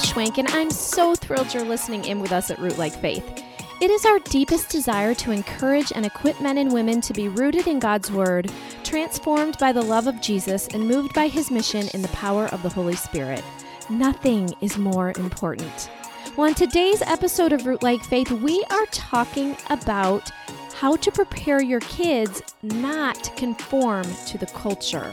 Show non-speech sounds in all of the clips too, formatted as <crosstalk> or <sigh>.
Schwenk, and I'm so thrilled you're listening in with us at Root Like Faith. It is our deepest desire to encourage and equip men and women to be rooted in God's Word, transformed by the love of Jesus, and moved by His mission in the power of the Holy Spirit. Nothing is more important. Well, in today's episode of Root Like Faith, we are talking about how to prepare your kids not to conform to the culture.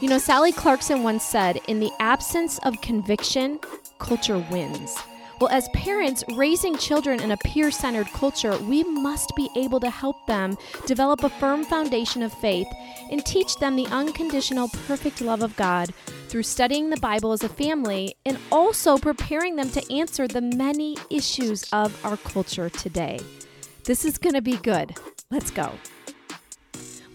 You know, Sally Clarkson once said, in the absence of conviction, culture wins. Well, as parents raising children in a peer centered culture, we must be able to help them develop a firm foundation of faith and teach them the unconditional, perfect love of God through studying the Bible as a family and also preparing them to answer the many issues of our culture today. This is going to be good. Let's go.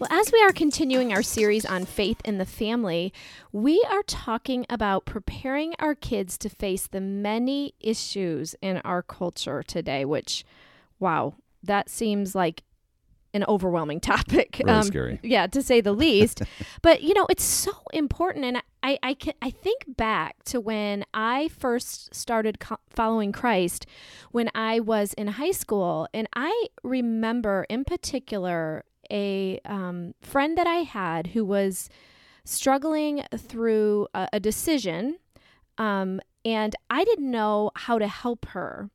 Well, as we are continuing our series on faith in the family, we are talking about preparing our kids to face the many issues in our culture today, which, wow, that seems like an overwhelming <laughs> topic. Really um, scary. Yeah, to say the least. <laughs> but you know, it's so important, and I I can I think back to when I first started co- following Christ when I was in high school, and I remember in particular a um, friend that I had who was struggling through a, a decision, um, and I didn't know how to help her.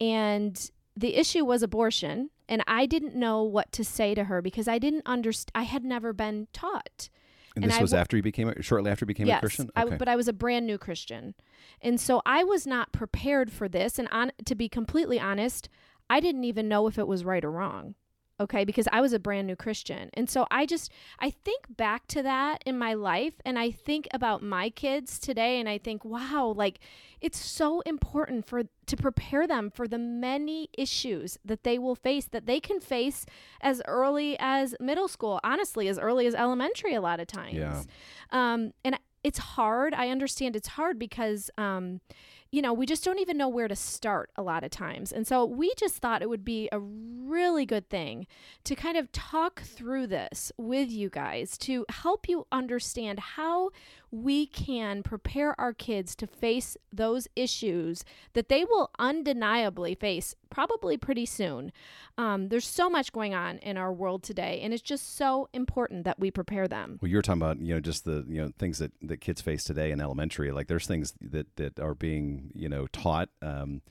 And the issue was abortion, and I didn't know what to say to her because I didn't understand. I had never been taught. And, and this I was w- after you became a, shortly after you became yes, a Christian. Okay. I, but I was a brand new Christian, and so I was not prepared for this. And on, to be completely honest, I didn't even know if it was right or wrong okay because i was a brand new christian and so i just i think back to that in my life and i think about my kids today and i think wow like it's so important for to prepare them for the many issues that they will face that they can face as early as middle school honestly as early as elementary a lot of times yeah. um and it's hard i understand it's hard because um you know, we just don't even know where to start a lot of times. And so we just thought it would be a really good thing to kind of talk through this with you guys to help you understand how we can prepare our kids to face those issues that they will undeniably face probably pretty soon. Um, there's so much going on in our world today, and it's just so important that we prepare them. Well, you're talking about you know just the you know things that that kids face today in elementary. Like there's things that that are being you know taught. Um,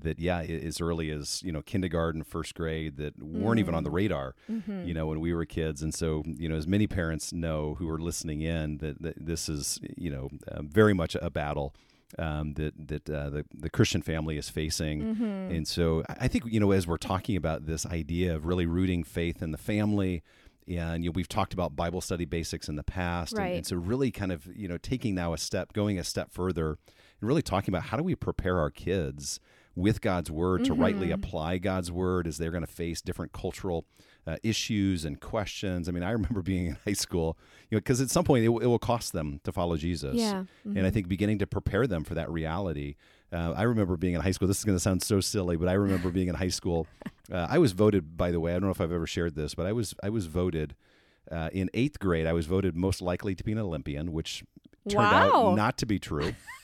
that yeah as early as you know kindergarten first grade that weren't even on the mm. radar mm-hmm. you know when we were kids and so you know as many parents know who are listening in that, that this is you know uh, very much a battle um, that that uh, the the Christian family is facing, mm-hmm. and so I think you know as we're talking about this idea of really rooting faith in the family, and you know we've talked about Bible study basics in the past, right. and, and so really kind of you know taking now a step, going a step further, and really talking about how do we prepare our kids with God's word mm-hmm. to rightly mm-hmm. apply God's word as they're going to face different cultural uh, issues and questions. I mean, I remember <laughs> being in high school, you know, because at some point it, it, will cost them to follow Jesus. Yeah. Mm-hmm. And I mm-hmm. think beginning to prepare them for that reality. Uh, I remember being in high school. This is going to sound so silly, but I remember being in high school. <laughs> Uh, I was voted, by the way. I don't know if I've ever shared this, but I was I was voted uh, in eighth grade. I was voted most likely to be an Olympian, which turned wow. out not to be true <laughs>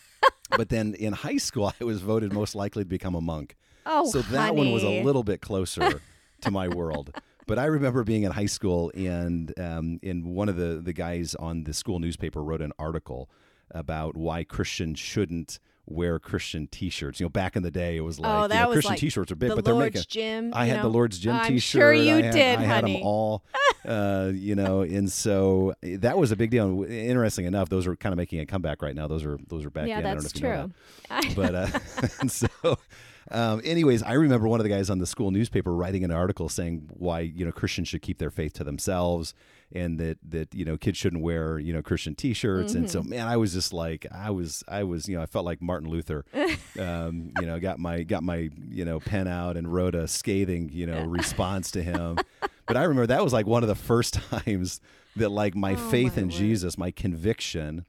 but then in high school, I was voted most likely to become a monk. Oh, so that honey. one was a little bit closer <laughs> to my world. But I remember being in high school, and um, and one of the the guys on the school newspaper wrote an article about why Christians shouldn't wear Christian T-shirts. You know, back in the day, it was like oh, you know, was Christian like T-shirts are big, the but they're Lord's making. Gym. I had know? the Lord's Gym t shirt. I'm T-shirt. sure you I had, did, I had honey. them all. Uh, you know, and so that was a big deal. Interesting enough, those are kind of making a comeback right now. Those are those are back yeah, in. that's I don't true. That. <laughs> but uh, <laughs> so. Um, anyways, I remember one of the guys on the school newspaper writing an article saying why you know Christians should keep their faith to themselves and that that you know kids shouldn't wear you know Christian T-shirts. Mm-hmm. And so mm-hmm. man, I was just like I was I was you know I felt like Martin Luther. <laughs> um, you know, got my got my you know pen out and wrote a scathing you know <laughs> response to him. but I remember that was like one of the first <laughs> times that like my oh, faith my in word. Jesus, my conviction.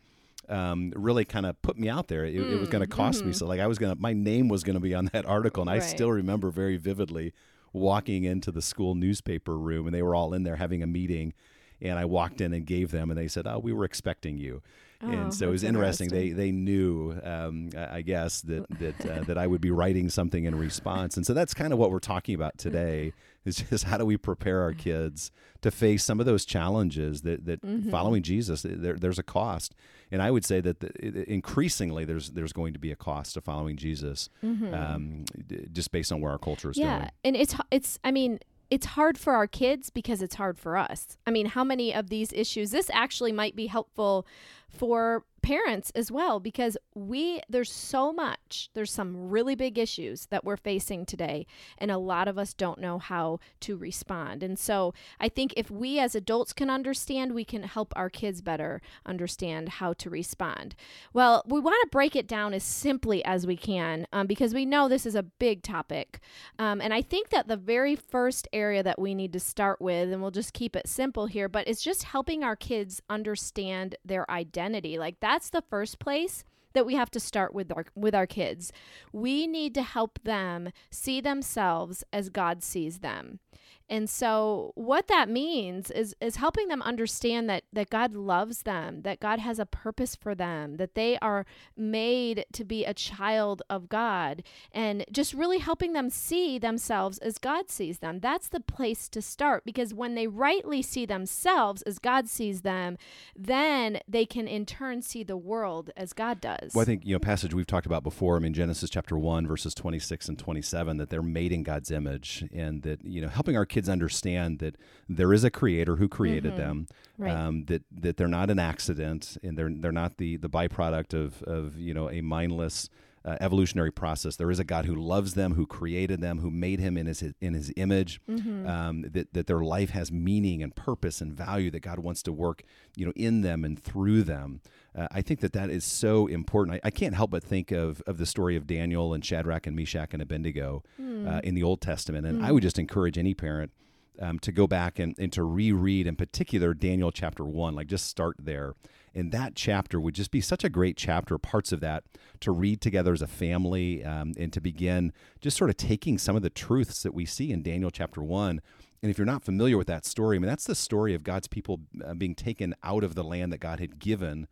Um, really kind of put me out there. It, mm, it was going to cost mm-hmm. me. So like I was going to, my name was going to be on that article. And right. I still remember very vividly walking into the school newspaper room and they were all in there having a meeting and I walked in and gave them, and they said, "Oh, we were expecting you." and so it was that's interesting. They they knew, um, I guess that <laughs> that uh, that I would be writing something in response, and so that's kind of what we're talking about today. <laughs> Is just how do we prepare our kids to face some of those challenges that that following Jesus there, there's a cost, and I would say that the, increasingly there's there's going to be a cost to following Jesus, um, d- just based on where our culture is yeah going. and it's it's i mean it's hard for our kids because it's hard for us. I mean how many of these issues this actually might be helpful for parents as well because we there's so much there's some really big issues that we're facing today and a lot of us don't know how to respond. And so i think if we as adults can understand we can help our kids better understand how to respond. Well we want to break it down as simply as we can um, because we know this is a big topic um, and i think that the very first area that we need to start with and we'll just keep it simple here but it's just helping our kids understand their identity like that's the first place that we have to start with our with our kids. We need to help them see themselves as God sees them. And so what that means is is helping them understand that that God loves them, that God has a purpose for them, that they are made to be a child of God and just really helping them see themselves as God sees them. That's the place to start because when they rightly see themselves as God sees them, then they can in turn see the world as God does. Well, I think you know passage we've talked about before. I mean Genesis chapter one verses twenty six and twenty seven that they're made in God's image, and that you know helping our kids understand that there is a Creator who created them, Mm-hmm. Right. um, that that they're not an accident, and they're they're not the the byproduct of of you know a mindless. Uh, evolutionary process. There is a God who loves them, who created them, who made him in his in his image. Mm-hmm. Um, that that their life has meaning and purpose and value. That God wants to work, you know, in them and through them. Uh, I think that that is so important. I, I can't help but think of of the story of Daniel and Shadrach and Meshach and Abednego uh, in the Old Testament, and I would just encourage any parent um, to go back and, and to reread, in particular, Daniel chapter one. Like, just start there. And that chapter would just be such a great chapter, parts of that to read together as a family um, and to begin just sort of taking some of the truths that we see in Daniel chapter one. And if you're not familiar with that story, I mean, that's the story of God's people uh, being taken out of the land that God had given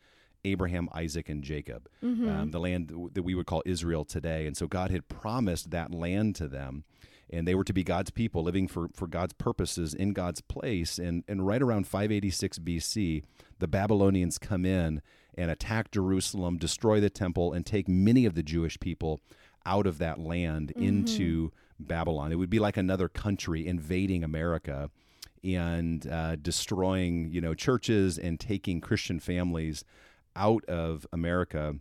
Abraham, Isaac, and Jacob, um, the land that we would call Israel today. And so God had promised that land to them, and they were to be God's people, living for, for God's purposes in God's place. And, and right around 586 BC, the Babylonians come in and attack Jerusalem, destroy the temple, and take many of the Jewish people out of that land into Babylon. It would be like another country invading America and uh, destroying, you know, churches and taking Christian families out of America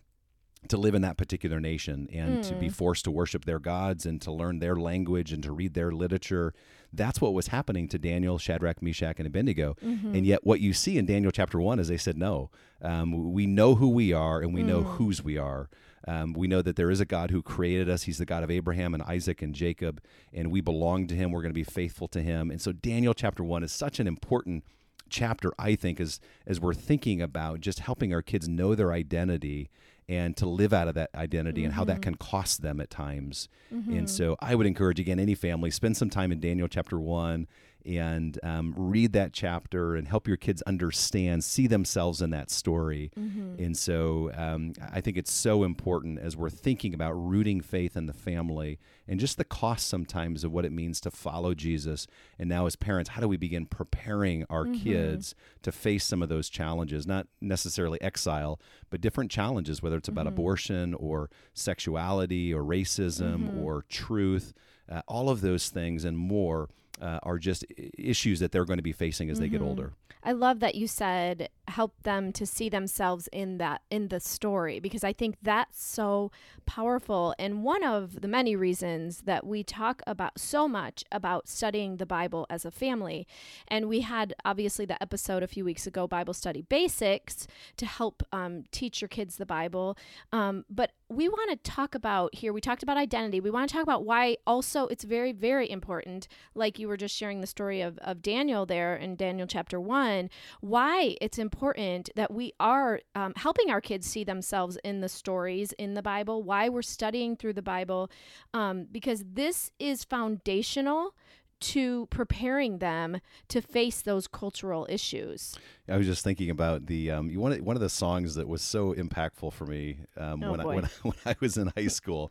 to live in that particular nation and to be forced to worship their gods and to learn their language and to read their literature. That's what was happening to Daniel, Shadrach, Meshach, and Abednego. And yet, what you see in Daniel chapter one is they said, No, um, we know who we are and we know whose we are. Um, we know that there is a God who created us. He's the God of Abraham and Isaac and Jacob, and we belong to him. We're going to be faithful to him. And so, Daniel chapter one is such an important chapter i think as as we're thinking about just helping our kids know their identity and to live out of that identity and how that mm-hmm. can cost them at times. And mm-hmm. so i would encourage again any family spend some time in daniel chapter 1 and um, read that chapter and help your kids understand see themselves in that story. And so um, i think it's so important as we're thinking about rooting faith in the family and just the cost sometimes of what it means to follow jesus. And now as parents how do we begin preparing our kids to face some of those challenges? Not necessarily exile but different challenges whether it's about abortion or sexuality or racism or truth uh, all of those things and more uh, are just issues that they're going to be facing as they get older. I love that you said help them to see themselves in that in the story because I think that's so powerful and one of the many reasons that we talk about so much about studying the Bible as a family. And we had obviously the episode a few weeks ago Bible study basics to help um, teach your kids the Bible. Um, but we want to talk about here we talked about identity. We want to talk about why also it's very very important like you were just sharing the story of, of daniel there in daniel chapter 1 why it's important that we are um, helping our kids see themselves in the stories in the bible why we're studying through the bible um, because this is foundational to preparing them to face those cultural issues. I was just thinking about the um, one of, one of the songs that was so impactful for me um, Oh, when, I, when I <laughs> when I was in high school,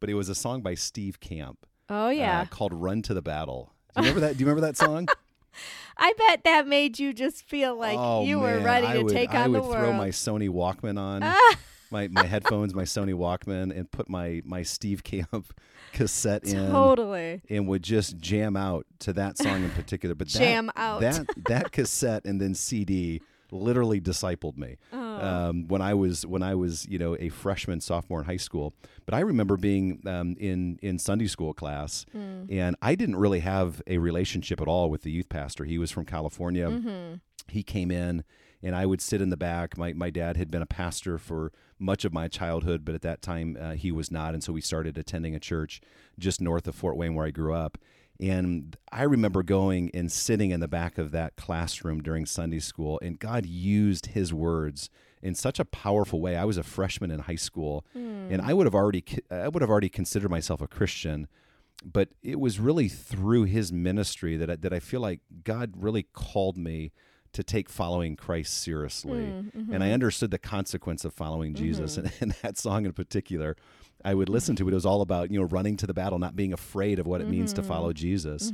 but it was a song by Steve Camp. Oh uh, yeah. called "Run to the Battle." Do you remember that? Do you remember that song? <laughs> I bet that made you just feel like oh, you were man, ready I to would, take I would throw my Sony Walkman on, <laughs> my my headphones, my Sony Walkman, and put my my Steve Camp <laughs> cassette in. totally. and would just jam out to that song in particular. But that, Jam out. that that cassette and then CD literally discipled me Oh. um, when I was when I was you know a freshman sophomore in high school. But I remember being um, in in Sunday school class, Hmm. and I didn't really have a relationship at all with the youth pastor. He was from California. Mm-hmm. He came in. And I would sit in the back. My, my dad had been a pastor for much of my childhood, but at that time uh, he was not. And so we started attending a church just north of Fort Wayne where I grew up. And I remember going and sitting in the back of that classroom during Sunday school, and God used His words in such a powerful way. I was a freshman in high school, and hmm. I would have already I would have already considered myself a Christian, but it was really through His ministry that I, that I feel like God really called me to take following Christ seriously, mm, mm-hmm. and I understood the consequence of following mm-hmm. Jesus, <laughs> and, and that song in particular. I would listen to it. It was all about you know running to the battle, not being afraid of what it means to mm-hmm. follow Jesus.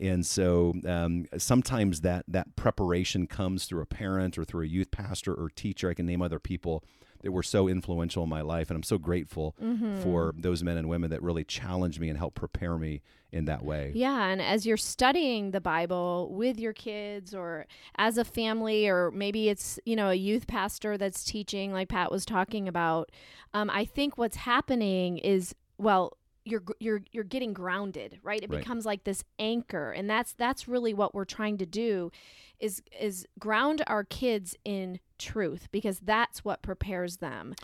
And so um, sometimes that that preparation comes through a parent or through a youth pastor or teacher. I can name other people that were so influential in my life, and I'm so grateful for those men and women that really challenged me and helped prepare me in that way. Yeah, and as you're studying the Bible with your kids or as a family, or maybe it's, you know, a youth pastor that's teaching, like Pat was talking about, um, I think what's happening is, well, you're you're you're getting grounded, right? It Right. becomes like this anchor, and that's that's really what we're trying to do, is is ground our kids in truth because that's what prepares them.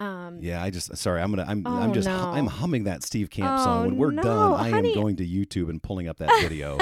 Um, Yeah, I just sorry. I'm gonna. I'm. Oh, I'm just. no. I'm humming that Steve Camp Oh, song. When we're no, done, I honey. am going to YouTube and pulling up that <laughs> video,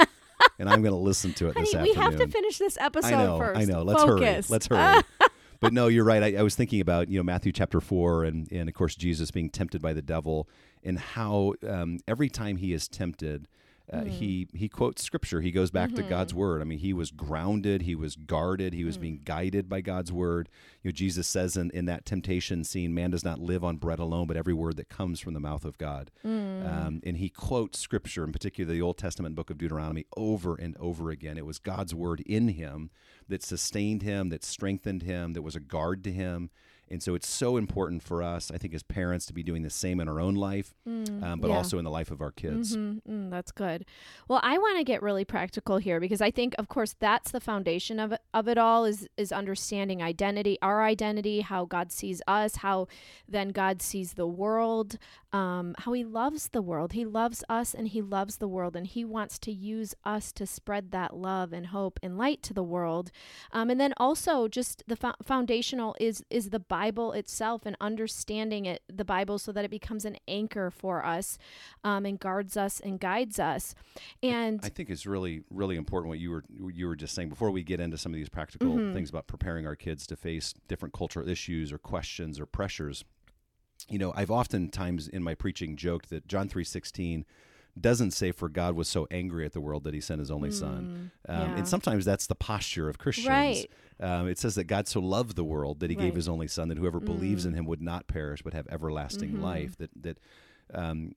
and I'm gonna listen to it honey, this we have to finish this episode I know, first. I know. Let's Focus. hurry. Let's hurry. <laughs> but no, you're right. I, I was thinking about you know Matthew chapter four, and and of course Jesus being tempted by the devil, and how um, every time he is tempted. Uh, He he quotes scripture. He goes back to God's word. I mean, he was grounded. He was guarded. He was being guided by God's word. You know, Jesus says in, in that temptation scene, "Man does not live on bread alone, but every word that comes from the mouth of God." Um, and he quotes scripture, in particular the Old Testament book of Deuteronomy, over and over again. It was God's word in him that sustained him, that strengthened him, that was a guard to him. And so it's so important for us, I think, as parents to be doing the same in our own life, um, but yeah. also in the life of our kids. Mm, mm, that's good. Well, I want to get really practical here because I think, of course, that's the foundation of it, of it all is is understanding identity, our identity, how God sees us, how then God sees the world, um, how He loves the world. He loves us and He loves the world, and He wants to use us to spread that love and hope and light to the world. Um, and then also, just the fo- foundational is is the Bible itself and understanding it, the Bible, so that it becomes an anchor for us um, and guards us and guides us. And I think it's really, really important what you were you were just saying before we get into some of these practical Mm-hmm. things about preparing our kids to face different cultural issues or questions or pressures. You know, I've oftentimes in my preaching joked that John three sixteen doesn't say for God was so angry at the world that he sent his only son. Um, Mm, yeah. And sometimes that's the posture of Christians. Right. Um, it says that God so loved the world that he Right. Mm. gave his only son that whoever believes in him would not perish but have everlasting Mm-hmm. life. That that um,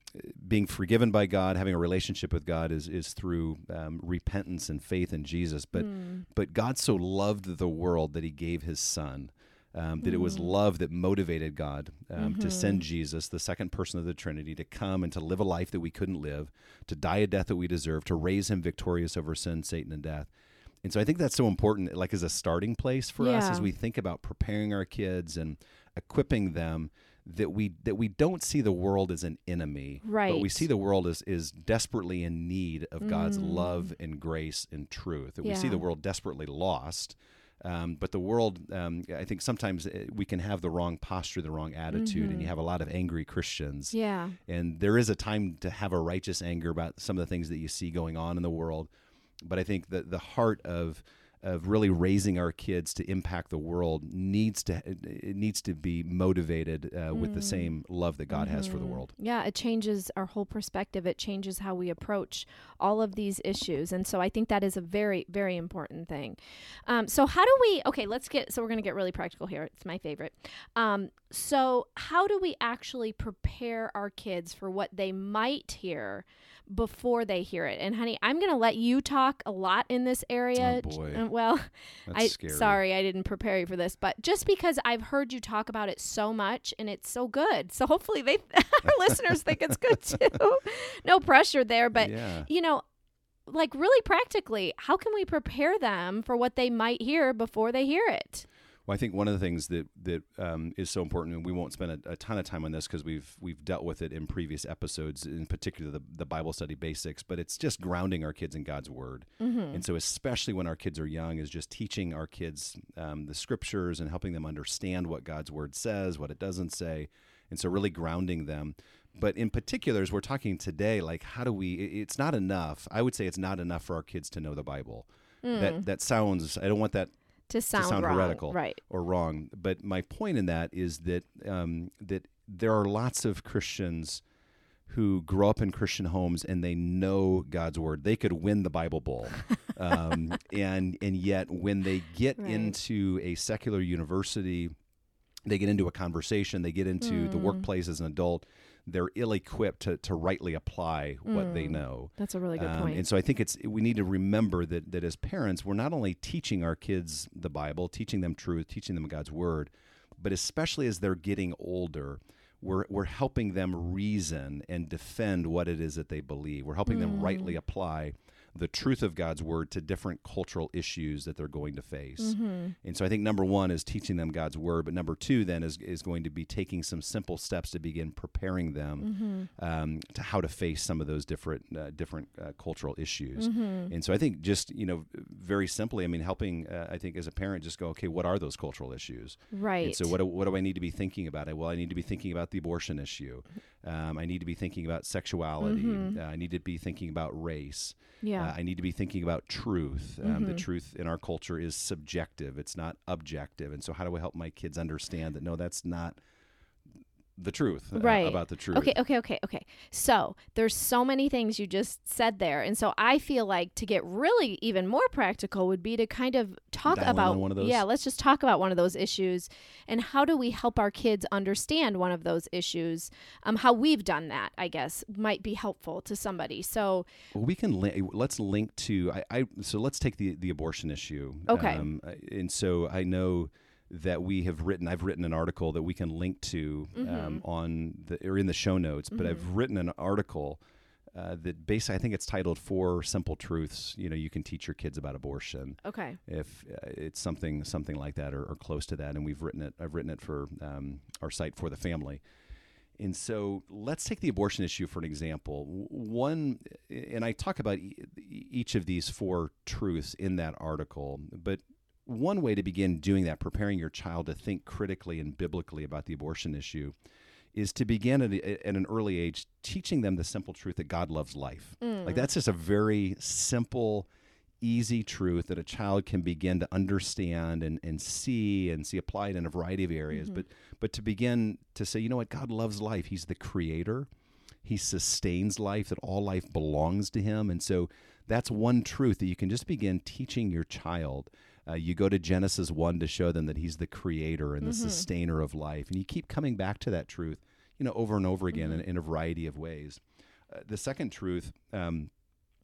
being forgiven by God, having a relationship with God is is through um, repentance and faith in Jesus. But Mm. but God so loved the world that He gave His Son. Um, that it was Mm. love that motivated God um, to Mm-hmm. send Jesus, the second person of the Trinity, to come and to live a life that we couldn't live, to die a death that we deserve, to raise Him victorious over sin, Satan, and death. And so I think that's so important, like as a starting place for us as we think about preparing our kids and equipping them that we that we don't see the world as an enemy, right but we Mm. see the world as is desperately in need of God's love and grace and truth. That we see the world desperately lost. Um, but the world, um, I think sometimes uh, we can have the wrong posture, the wrong attitude, Mm-hmm. and you have a lot of angry Christians. yeah, And there is a time to have a righteous anger about some of the things that you see going on in the world. But I think that the heart of of really raising our kids to impact the world needs to it needs to be motivated uh, with the Mm. same love that God has for the Mhm. world. Yeah, it changes our whole perspective. It changes how we approach all of these issues. And so I think that is a very, very important thing. Um, so, how do we, okay, let's get, so we're going to get really practical here. It's my favorite. Um, so, how do we actually prepare our kids for what they might hear before they hear it? And, honey, I'm going to let you talk a lot in this area. Oh, boy. Uh, well, <laughs> That's I scary. sorry I didn't prepare you for this, but just because I've heard you talk about it so much and it's so good, so hopefully they <laughs> our listeners think it's good <laughs> too. No pressure there, but yeah. you know, like really practically, how can we prepare them for what they might hear before they hear it? Well, I think one of the things that that um, is so important, and we won't spend a, a ton of time on this because we've we've dealt with it in previous episodes, in particular the, the Bible study basics. But it's just grounding our kids in God's Word, Mm-hmm. and so especially when our kids are young, is just teaching our kids um, the Scriptures and helping them understand what God's Word says, what it doesn't say, and so really grounding them. But in particular, as we're talking today, like how do we? It's not enough. I would say it's not enough for our kids to know the Bible. That that sounds. I don't want that To sound, sound wrong. heretical. right? or wrong. But my point in that is that um, that there are lots of Christians who grow up in Christian homes and they know God's word. They could win the Bible Bowl, <laughs> um, and and yet when they get Right. into a secular university, they get into a conversation. They get into the Mm. workplace as an adult. They're ill-equipped to, to rightly apply what they Mm. know. That's a really good Um, point. And so I think it's we need to remember that that as parents, we're not only teaching our kids the Bible, teaching them truth, teaching them God's word, but especially as they're getting older, we're we're helping them reason and defend what it is that they believe. We're helping them rightly apply the truth of God's word to different cultural issues that they're going to face. Mm-hmm. And so I think number one is teaching them God's word, but number two then is, is going to be taking some simple steps to begin preparing them Mm-hmm. um, to how to face some of those different uh, different uh, cultural issues. Mm-hmm. And so I think just you know very simply, I mean, helping uh, I think as a parent just go, okay, what are those cultural issues? Right. And so what do, what do I need to be thinking about? It Well, I need to be thinking about the abortion issue. Um, I need to be thinking about sexuality. Mhm. Uh, I need to be thinking about race. yeah. Uh, I need to be thinking about truth. Um, The Mhm. truth in our culture is subjective; it's not objective. And so, how do I help my kids understand that? No, that's not the truth uh, Right. about the truth. Okay, okay, okay, okay. So there's so many things you just said there, and so I feel like to get really even more practical would be to kind of talk Dial about on one of those? yeah. Let's just talk about one of those issues, and how do we help our kids understand one of those issues? Um, how we've done that, I guess, might be helpful to somebody. So Well, we can li- let's link to I, I so let's take the the abortion issue. Okay. Um, and so I know that we have written. I've written an article that we can link to Mm-hmm. um, on the or in the show notes. But I've written an article. Uh, that basically, I think it's titled Four Simple Truths. You know, you can teach your kids about abortion okay, if uh, it's something something like that or, or close to that. And we've written it. I've written it for um, our site for the family. And so let's take the abortion issue for an example. One, and I talk about e- each of these four truths in that article, but one way to begin doing that, preparing your child to think critically and biblically about the abortion issue, is to begin at, a- at an early age teaching them the simple truth that God loves life. Mm. Like that's just a very simple, easy truth that a child can begin to understand and, and see and see applied in a variety of areas. Mm-hmm. But but to begin to say, you know what, God loves life. He's the creator. He sustains life, that all life belongs to him. And so that's one truth that you can just begin teaching your child. Uh, you go to Genesis 1 to show them that he's the creator and the sustainer of life. And you keep coming back to that truth, you know, over and over again in, in a variety of ways. Uh, the second truth um,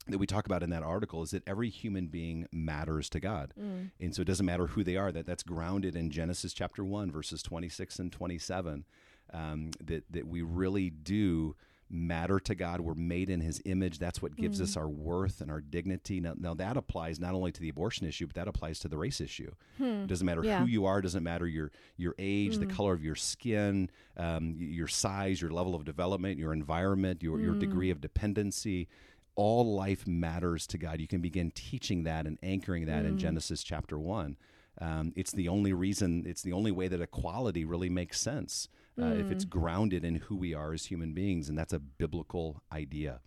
that we talk about in that article is that every human being matters to God. And so it doesn't matter who they are. That that's grounded in Genesis chapter 1 verses 26 and 27 um, that that we really do matter to God. We're made in his image. That's what gives us mm. our worth and our dignity. Now, now that applies not only to the abortion issue, but that applies to the race issue. It doesn't matter Yeah. who you are, doesn't matter your your age, the hmm. color of your skin, um, your size, your level of development, your environment, your, your hmm. degree of dependency. All life matters to God. You can begin teaching that and anchoring that in Genesis chapter one. Um, it's the only reason, it's the only way that equality really makes sense uh, if it's grounded in who we are as human beings, and that's a biblical idea.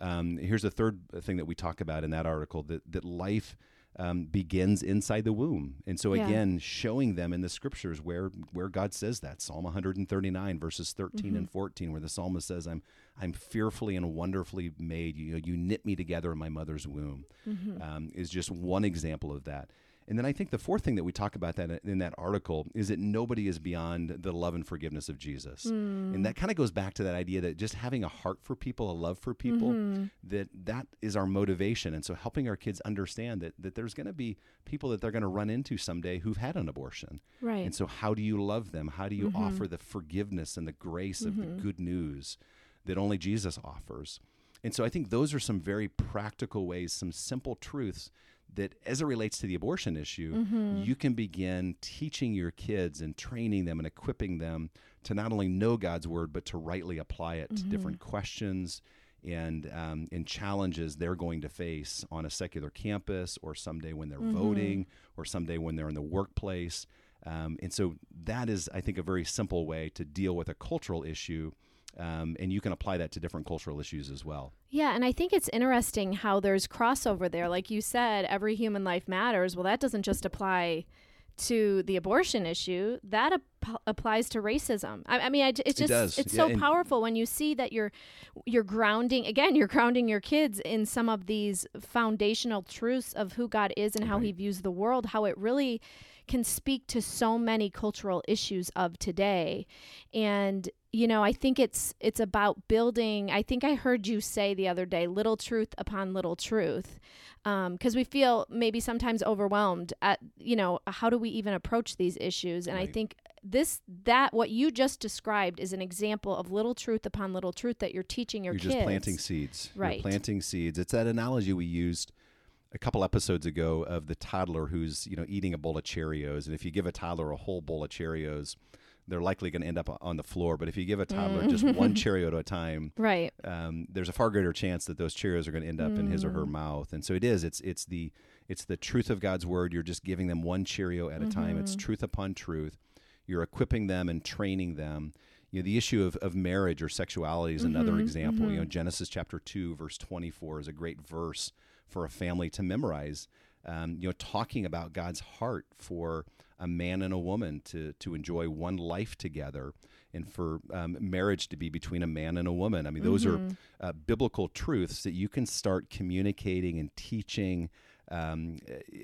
Um, here's the third thing that we talk about in that article that, that life um, begins inside the womb. And so Yeah. again, showing them in the scriptures where where God says that Psalm 139 verses 13 and 14, where the psalmist says, "I'm I'm fearfully and wonderfully made. You you knit me together in my mother's womb." Um, is just one example of that. And then I think the fourth thing that we talk about that in that article is that nobody is beyond the love and forgiveness of Jesus. And hmm. that kind of goes back to that idea that just having a heart for people, a love for people, mm-hmm. that that is our motivation. And so helping our kids understand that that there's going to be people that they're going to run into someday who've had an abortion. Right. And so how do you love them? How do you mm-hmm. offer the forgiveness and the grace of the mm-hmm. good news that only Jesus offers? And so I think those are some very practical ways, some simple truths that as it relates to the abortion issue, you can begin teaching your kids and training them and equipping them to not only know God's word, but to rightly apply it to different questions and um, and challenges they're going to face on a secular campus or someday when they're voting or someday when they're in the workplace. Um, and so that is, I think, a very simple way to deal with a cultural issue. Um, and you can apply that to different cultural issues as well. Yeah, and I think it's interesting how there's crossover there. Like you said, every human life matters. Well, that doesn't just apply to the abortion issue. That ap- applies to racism. I, I mean, I, it's just does. it's Yeah, so powerful when you see that you're you're grounding again. You're grounding your kids in some of these foundational truths of who God is and how He views the world. How it really can speak to so many cultural issues of today, and you know i think it's it's about building i think i heard you say the other day little truth upon little truth um, because we feel maybe sometimes overwhelmed at you know how do we even approach these issues and i think this that what you just described is an example of little truth upon little truth that you're teaching your kids. You're kids just planting seeds. Right. You're planting seeds. It's that analogy we used a couple episodes ago of the toddler who's you know eating a bowl of Cheerios, and if you give a toddler a whole bowl of Cheerios, they're likely going to end up on the floor. But if you give a toddler mm. just one <laughs> Cheerio at a time, right um, there's a far greater chance that those Cheerios are going to end up in his or her mm. mouth. And so it is. It's it's the it's the truth of God's word. You're just giving them one Cheerio at a time. It's mm-hmm. truth upon truth. You're equipping them and training them. You know, the issue of, of marriage or sexuality is another mm-hmm. example. You know, mm-hmm. Genesis chapter two, verse twenty four is a great verse for a family to memorize. Um, you know, talking about God's heart for a man and a woman to to enjoy one life together, and for um, marriage to be between a man and a woman. I mean, those are uh, biblical truths that you can start communicating and teaching um,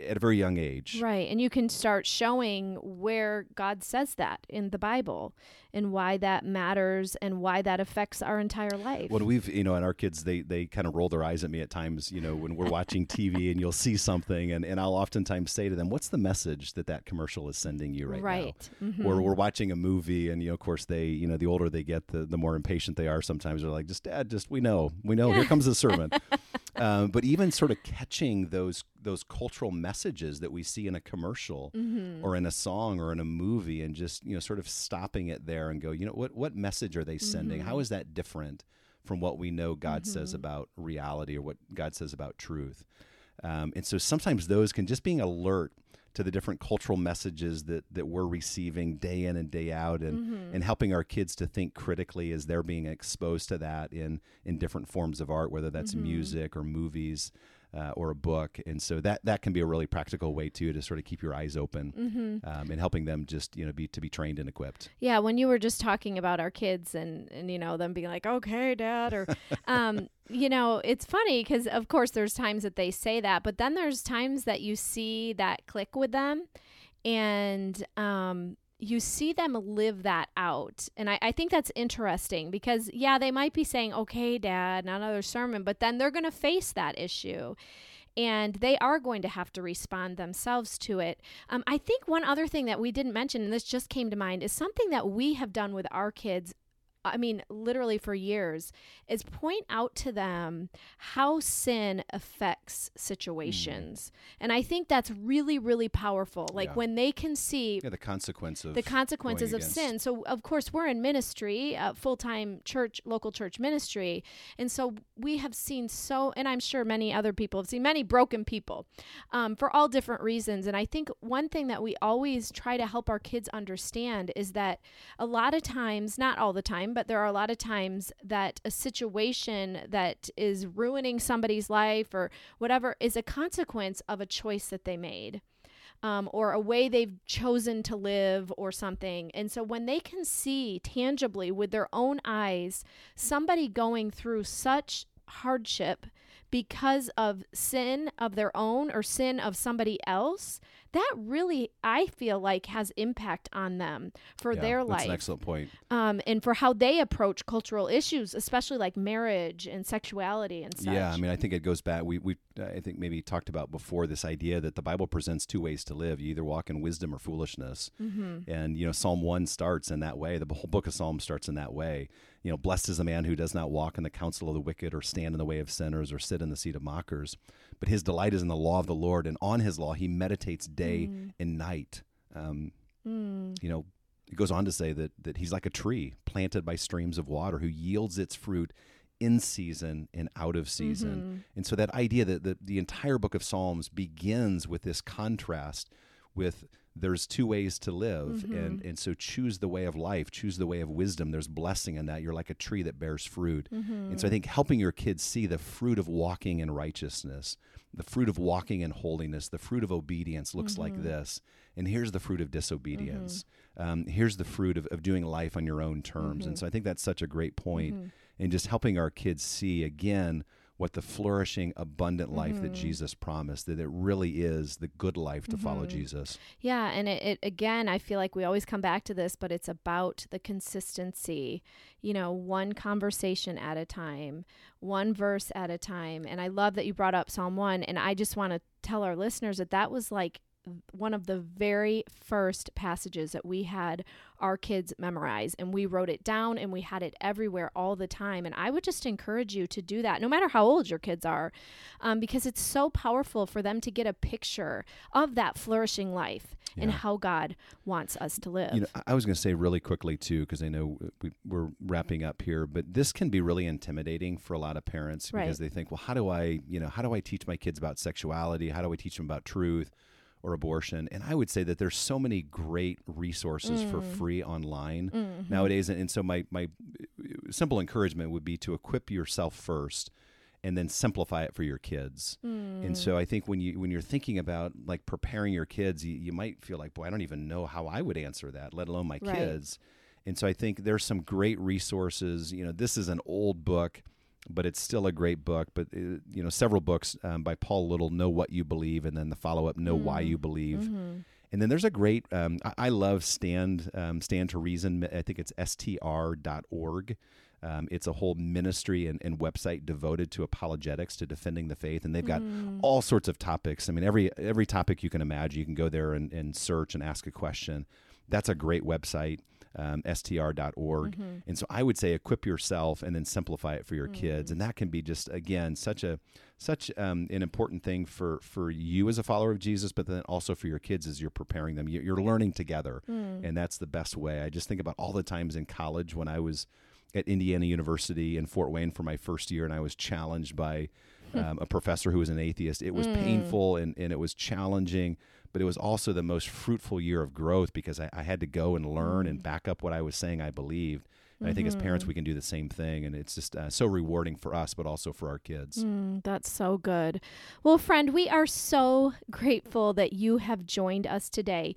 at a very young age. Right. And you can start showing where God says that in the Bible and why that matters and why that affects our entire life. When we've, you know, and our kids, they they kind of roll their eyes at me at times, you know, when we're watching <laughs> TV and you'll see something, and, and I'll oftentimes say to them, "What's the message that that commercial is sending you right, Right. Mm-hmm. Or we're watching a movie, and you know, of course, they, you know, the older they get, the the more impatient they are. Sometimes they're like, "Just Dad, just we know, we know, here comes the sermon." <laughs> um, but even sort of catching those those cultural messages that we see in a commercial Mm-hmm. or in a song or in a movie, and just you know, sort of stopping it there and go, you know, what what message are they sending? Mm-hmm. How is that different from what we know God says about reality or what God says about truth? Um, and so sometimes those can just being alert to the different cultural messages that that we're receiving day in and day out and Mm-hmm. and helping our kids to think critically as they're being exposed to that in in different forms of art whether that's Mm-hmm. music or movies uh, or a book and so that that can be a really practical way too to sort of keep your eyes open Mm-hmm. um, and helping them just you know be to be trained and equipped Yeah, when you were just talking about our kids and and you know them being like, "Okay, dad," or <laughs> um, you know, it's funny cuz of course there's times that they say that, but then there's times that you see that click with them and um you see them live that out. And I, I think that's interesting because, yeah, they might be saying, okay, dad, not another sermon, but then they're going to face that issue and they are going to have to respond themselves to it. Um, I think one other thing that we didn't mention, and this just came to mind, is something that we have done with our kids. I mean, literally for years, is point out to them how sin affects situations. And I think that's really, really powerful. Like Yeah. when they can see yeah the consequence of the consequences of against- sin. So, of course, we're in ministry, uh, full time church, local church ministry. And so we have seen so, and I'm sure many other people have seen many broken people um, for all different reasons. And I think one thing that we always try to help our kids understand is that a lot of times, not all the time, but there are a lot of times that a situation that is ruining somebody's life or whatever is a consequence of a choice that they made. Um, or a way they've chosen to live or something. And so when they can see tangibly with their own eyes somebody going through such hardship because of sin of their own or sin of somebody else, that really I feel like has impact on them for Yeah, their that's life an excellent point. um, and for how they approach cultural issues, especially like marriage and sexuality and such. Yeah, I mean, I think it goes back. We we I think maybe talked about before this idea that the Bible presents two ways to live. You either walk in wisdom or foolishness, Mm-hmm. and you know Psalm one starts in that way. The whole book of Psalms starts in that way. You know, blessed is the man who does not walk in the counsel of the wicked, or stand in the way of sinners, or sit in the seat of mockers. But his delight is in the law of the Lord, and on his law he meditates day Mm. and night. Um, Mm. you know, it goes on to say that that he's like a tree planted by streams of water who yields its fruit in season and out of season. Mhm. And so that idea that the, the entire book of Psalms begins with this contrast with there's two ways to live and mm-hmm. and so choose the way of life choose the way of wisdom. There's blessing in that. You're like a tree that bears fruit. And so i mm-hmm. think helping your kids see the fruit of walking in righteousness the fruit of walking in holiness the fruit of obedience looks like mm-hmm. this. And here's the fruit of disobedience. Um, here's the fruit of, of doing life on your own terms. And so i think that's such a great point. point and just helping our kids see again what the flourishing abundant life that mm-hmm. jesus promised that it really is the good life to follow mm-hmm. jesus Yeah, and it, it again, I feel like we always come back to this, but it's about the consistency. You know, one conversation at a time, one verse at a time. And I love that you brought up Psalm 1, and I just want to tell our listeners that that was like one of the very first passages that we had our kids memorize. And we wrote it down and we had it everywhere all the time. And i would just encourage you to do that no matter how old your kids are um, because it's so powerful for them to get a picture of that flourishing life and how god wants us to live. You know, I- was going to say really quickly too, because I know we, we're wrapping up here, but this can be really intimidating for a lot of parents Right. because they think, well, how do I, you know, how do I teach my kids about sexuality? How do I teach them about truth or abortion? And I would say that there's so many great resources for Mm. free online Mhm. nowadays, and, and so my my simple encouragement would be to equip yourself first. And then simplify it for your kids. Mm. And so I think when you when you're thinking about like preparing your kids, you, you might feel like, boy, I don't even know how I would answer that, let alone my Right. kids. And so I think there's some great resources. You know, this is an old book, but it's still a great book. But uh, you know, several books um, by Paul Little, "Know What You Believe," and then the follow up, "Know Why Mm. You Believe." Mhm. And then there's a great, um, I, I love Stand um, Stand to Reason. I think it's str.org. Um, it's a whole ministry and, and website devoted to apologetics, to defending the faith, and they've got Mm. all sorts of topics. I mean, every every topic you can imagine, you can go there and, and search and ask a question. That's a great website, um, str.org. Mhm. And so I would say equip yourself and then simplify it for your Mm. kids, and that can be just again such a such um, an important thing for for you as a follower of Jesus, but then also for your kids as you're preparing them. You- You're learning together, Mm. and that's the best way. I just think about all the times in college when I was at Indiana University in Fort Wayne for my first year, and I was challenged by <laughs> um, a professor who was an atheist. It was Mm. painful and, and it was challenging, but it was also the most fruitful year of growth because I, I had to go and learn and Mm. back up what I was saying I believed. And I think as parents, Mhm. we can do the same thing, and it's just uh, so rewarding for us, but also for our kids. Mm, that's so good. Well, friend, we are so grateful that you have joined us today.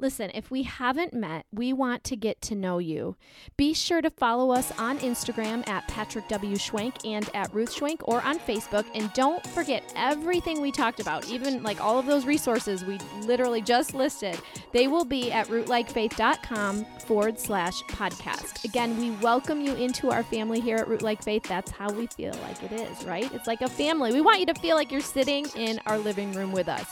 Listen, if we haven't met, we want to get to know you. Be sure to follow us on Instagram at Patrick W. Schwenk and at Ruth Schwenk or on Facebook. And don't forget everything we talked about, even like all of those resources we literally just listed. They will be at rootlikefaith.com forward slash podcast. Again, we welcome you into our family here at Root Like Faith. That's how we feel like it is, right? It's like a family. We want you to feel like you're sitting in our living room with us.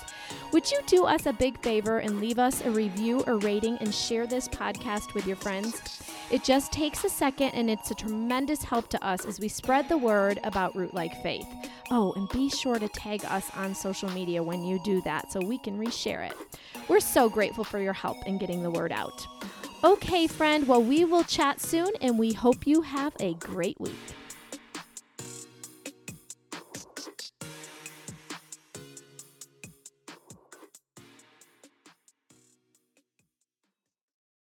Would you do us a big favor and leave us a review or rating and share this podcast with your friends? It just takes a second and it's a tremendous help to us as we spread the word about Root Like Faith. Oh, and be sure to tag us on social media when you do that so we can reshare it. We're so grateful for your help in getting the word out. Okay, friend, well, we will chat soon and we hope you have a great week.